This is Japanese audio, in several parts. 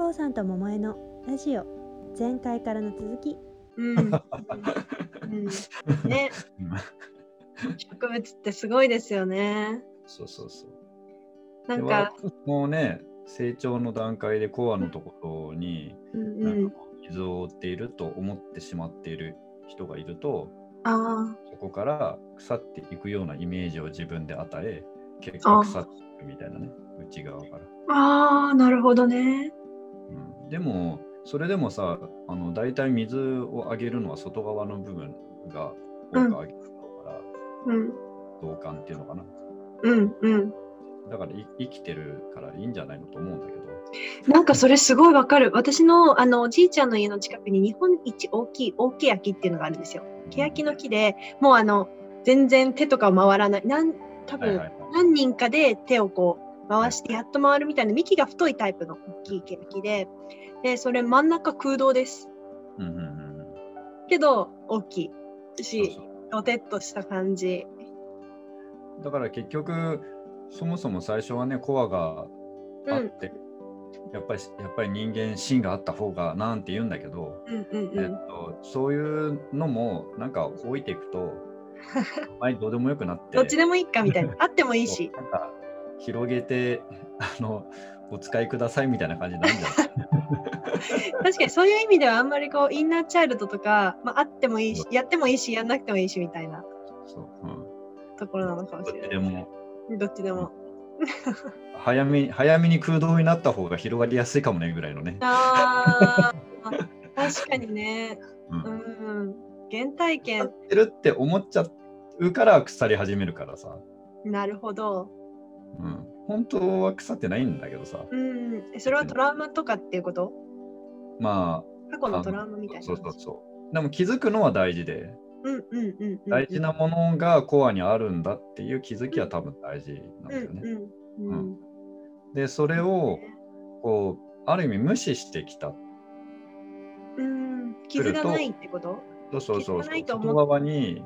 こうさんと桃江のラジオ前回からの続きうん。うんね、植物ってすごいですよね。そうそうそう。なんか、でもうね、成長の段階でコアのところに、うん傷を負っていると思ってしまっている人がいると、あそこから腐っていくようなイメージを自分で与え、結果腐っていくみたいなね、内側から。あ、ああ、なるほどね。うん、でも、それでもさ、あの大体水をあげるのは外側の部分が多くあげるから、うん。同感っていうのかな。うんうん。だからい生きてるからいいんじゃないのと思うんだけど。なんかそれすごいわかる。私のあのおじいちゃんの家の近くに日本一大きい大きい焼きっていうのがあるんですよ。欅の木でもうあの全然手とか回らない。なん多分何人かで手をこう回してやっと回るみたいな幹が太いタイプの大きい欅で、でそれ真ん中空洞です。うんうんうんうんけど大きいしそうおてっとした感じ。だから結局そもそも最初はねコアがあって、やっぱりやっぱり人間芯があった方がなんて言うんだけど、うんうんうん。えっと、そういうのもなんか置いていくと 前どうでもよくなってどっちでもいいかみたいな。あってもいいし。なんか広げて あのお使いくださいみたいな感じになるんじゃない？確かにそういう意味ではあんまりこうインナーチャイルドとか、まあ、あってもいいし、やってもいいし、やんなくてもいいしみたいなそう、うん、ところなのかもしれない。ちでもどっちでも。早めに早めに空洞になった方が広がりやすいかもねぐらいのね。ああ、確かにね。うんうん。原体腐験っ。てるって思っちゃうから腐り始めるからさ、なるほど。うん、本当は腐ってないんだけどさ。うん。えそれはトラウマとかっていうこと？ま過去あのトラウマみたいな。そう話。そうそう。でも気づくのは大事で。大事なものがコアにあるんだっていう気づきは多分大事なんだよね。でそれをこうある意味無視してきた。うん。傷がないってこと？そうそうそう外側に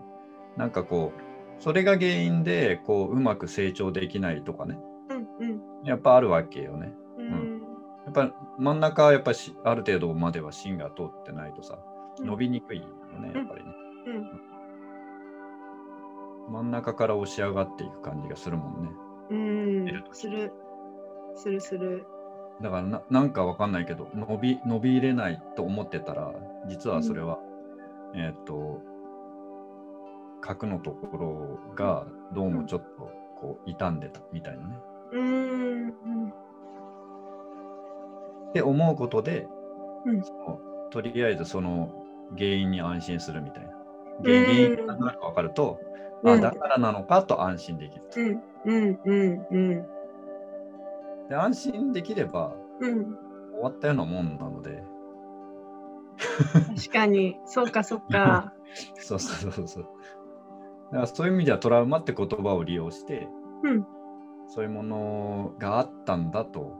なんかこうそれが原因でこううまく成長できないとかねうんうんやっぱあるわけよね。うん。やっぱ真ん中はやっぱしある程度までは芯が通ってないとさ伸びにくいよねやっぱりね。うん真ん中から押し上がっていく感じがするもんね。うん。する。するする。だからななんかわかんないけど伸び伸びれないと思ってたら実はそれは、えーっと核のところがどうもちょっとこう傷んでたみたいなね。うん。って思うことで、うんとりあえずその原因に安心するみたいな。うん原原因がなんとなく分かると、うんあだからなのかと安心できる。うんうんうんうんで安心できればうん。終わったようなもんなので、確かに。そうかそうか。そうそうそうそう。だからそういう意味ではトラウマって言葉を利用して、うん。そういうものがあったんだと、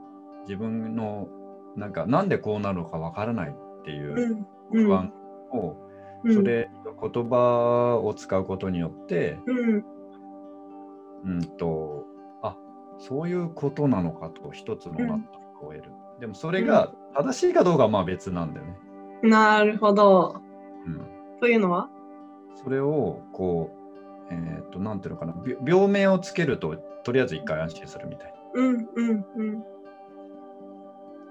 自分のなんかなんでこうなるのかわからないっていううん。うん。不安を、うん。それ言葉を使うことによって、うん。うんと、あそういうことなのかと一つの納得を得る。でもそれが正しいかどうかはまあ別なんだよね。なるほど。うん、というのは？それをこう、えっ、と、なんていうのかな、び病名をつけると、とりあえず一回安心するみたいな。うんうんうん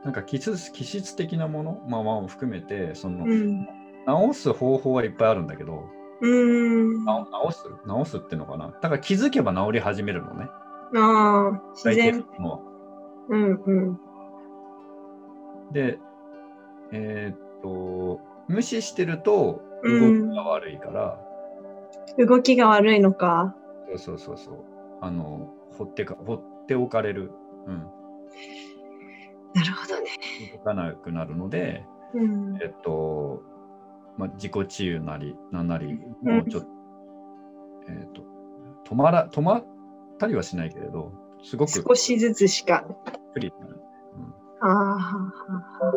なんか気質気質的なもの、まあまあ含めて、その、うん治す方法はいっぱいあるんだけど、うん。あ治す？治すっていうのかな。だから気づけば治り始めるのね。あ、自大抵然。うんうん。で、えーっと、無視してるとうん動きが悪いから、動きが悪いのか。そうそうそうそう、あの、放ってか、放っておかれる。うん。なるほどね。動かなくなるので、うんえっと、まあ、自己治癒なり、なんなり、うんもうちょっと、えっと、止まら、止まったりはしないけれど、すごく少しずつしか。ゆっくりになる。ああ、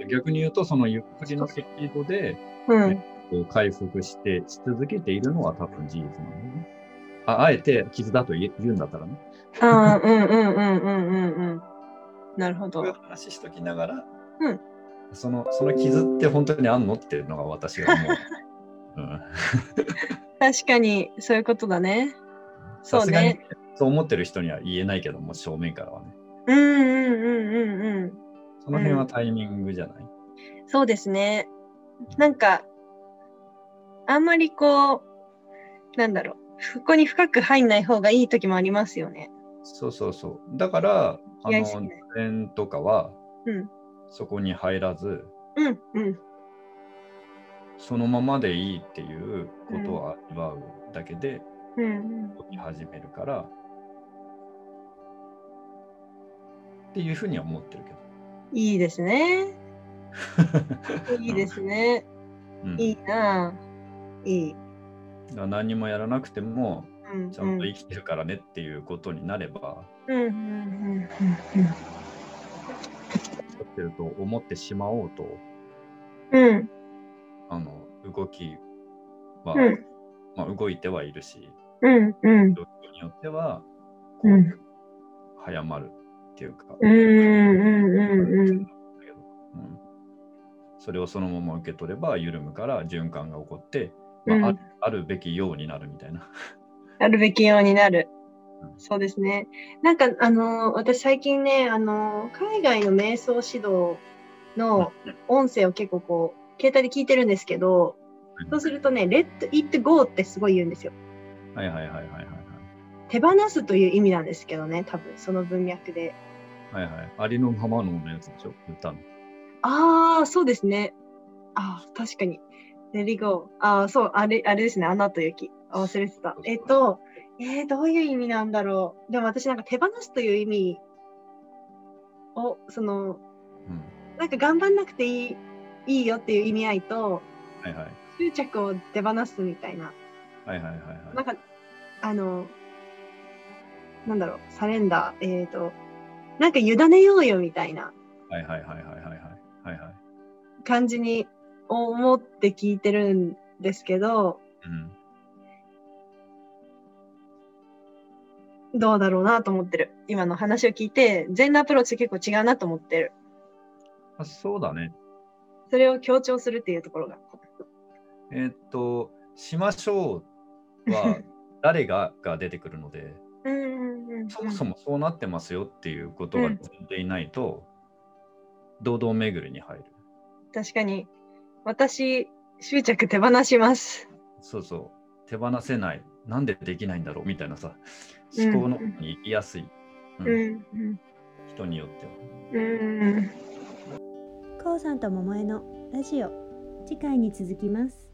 うん、逆に言うと、そのゆっくりのスピードで、うん。こう回復して、し続けているのは多分事実なんだよね。ああえて傷だと言うんだったらね。ああ、うんうんうんうんうんうん。なるほどそういう。話しときながら、うんそのその傷って本当にあんのっていうのが私が思う。うん確かに、そういうことだね。そうね。そう思ってる人には言えないけども、正面からはね。うんうんうんうんうん。その辺はタイミングじゃない、そうですね。なんか、あんまりこう、なんだろう、そこに深く入んない方がいい時もありますよね。そうそうそう。だから、あの、いやしね禅とかは、うんそこに入らず、うんうん。そのままでいいっていうことを味わうだけでうん始めるから、っていうふうには思ってるけど。いいですね。いいですね。うん、いいなぁ。いい。だから何にもやらなくても、うんちゃんと生きてるからねっていうことになれば、うんうんうん生きてると思ってしまおうと、うんうん。あの動きは、うんまあ、動いてはいるし、うんうん状況によってはこう、うん早まるっていうか、うんうんうんうん。だけどうんそれをそのまま受け取れば緩むから循環が起こって、まあうんあるあるべきようになるみたいな。あるべきようになるうん。そうですね。なんか、あのー私最近ね、あのー海外の瞑想指導の音声を結構こう、携帯で聞いてるんですけど、そうするとね、let it go ってすごい言うんですよ。はいはいはいはいはいはい。手放すという意味なんですけどね、多分その文脈で。はいはい。ありのままのやつでしょ？歌の。ああ、そうですね。ああ、確かに。Let it go。ああ、そう、あれ、あれですね。アナと雪。あ忘れてた。えっと、えー、どういう意味なんだろう。でも私なんか手放すという意味を、その、うん。なんか頑張んなくていい、いいよっていう意味合いと、はいはい。執着を手放すみたいな。はいはいはいはい。なんか、あの、なんだろう、サレンダー、えっ、と、なんか委ねようよみたいなはいはいはいはいはいはい。はいはい。感じに思って聞いてるんですけど、うん。どうだろうなと思ってる。今の話を聞いて、全のアプローチ結構違うなと思ってる。あそうだね。それを強調するっていうところが。えーっと、しましょうは 誰がが出てくるので、うんうんうん。そもそもそうなってますよっていうことがうん前提いないと、堂々巡りに入る。確かに、私、執着手放します。そうそう。手放せない。なんでできないんだろうみたいなさ、うん思考の方に行きやすい、うんうんうん。人によっては。うん。こうさんと桃江のラジオ次回に続きます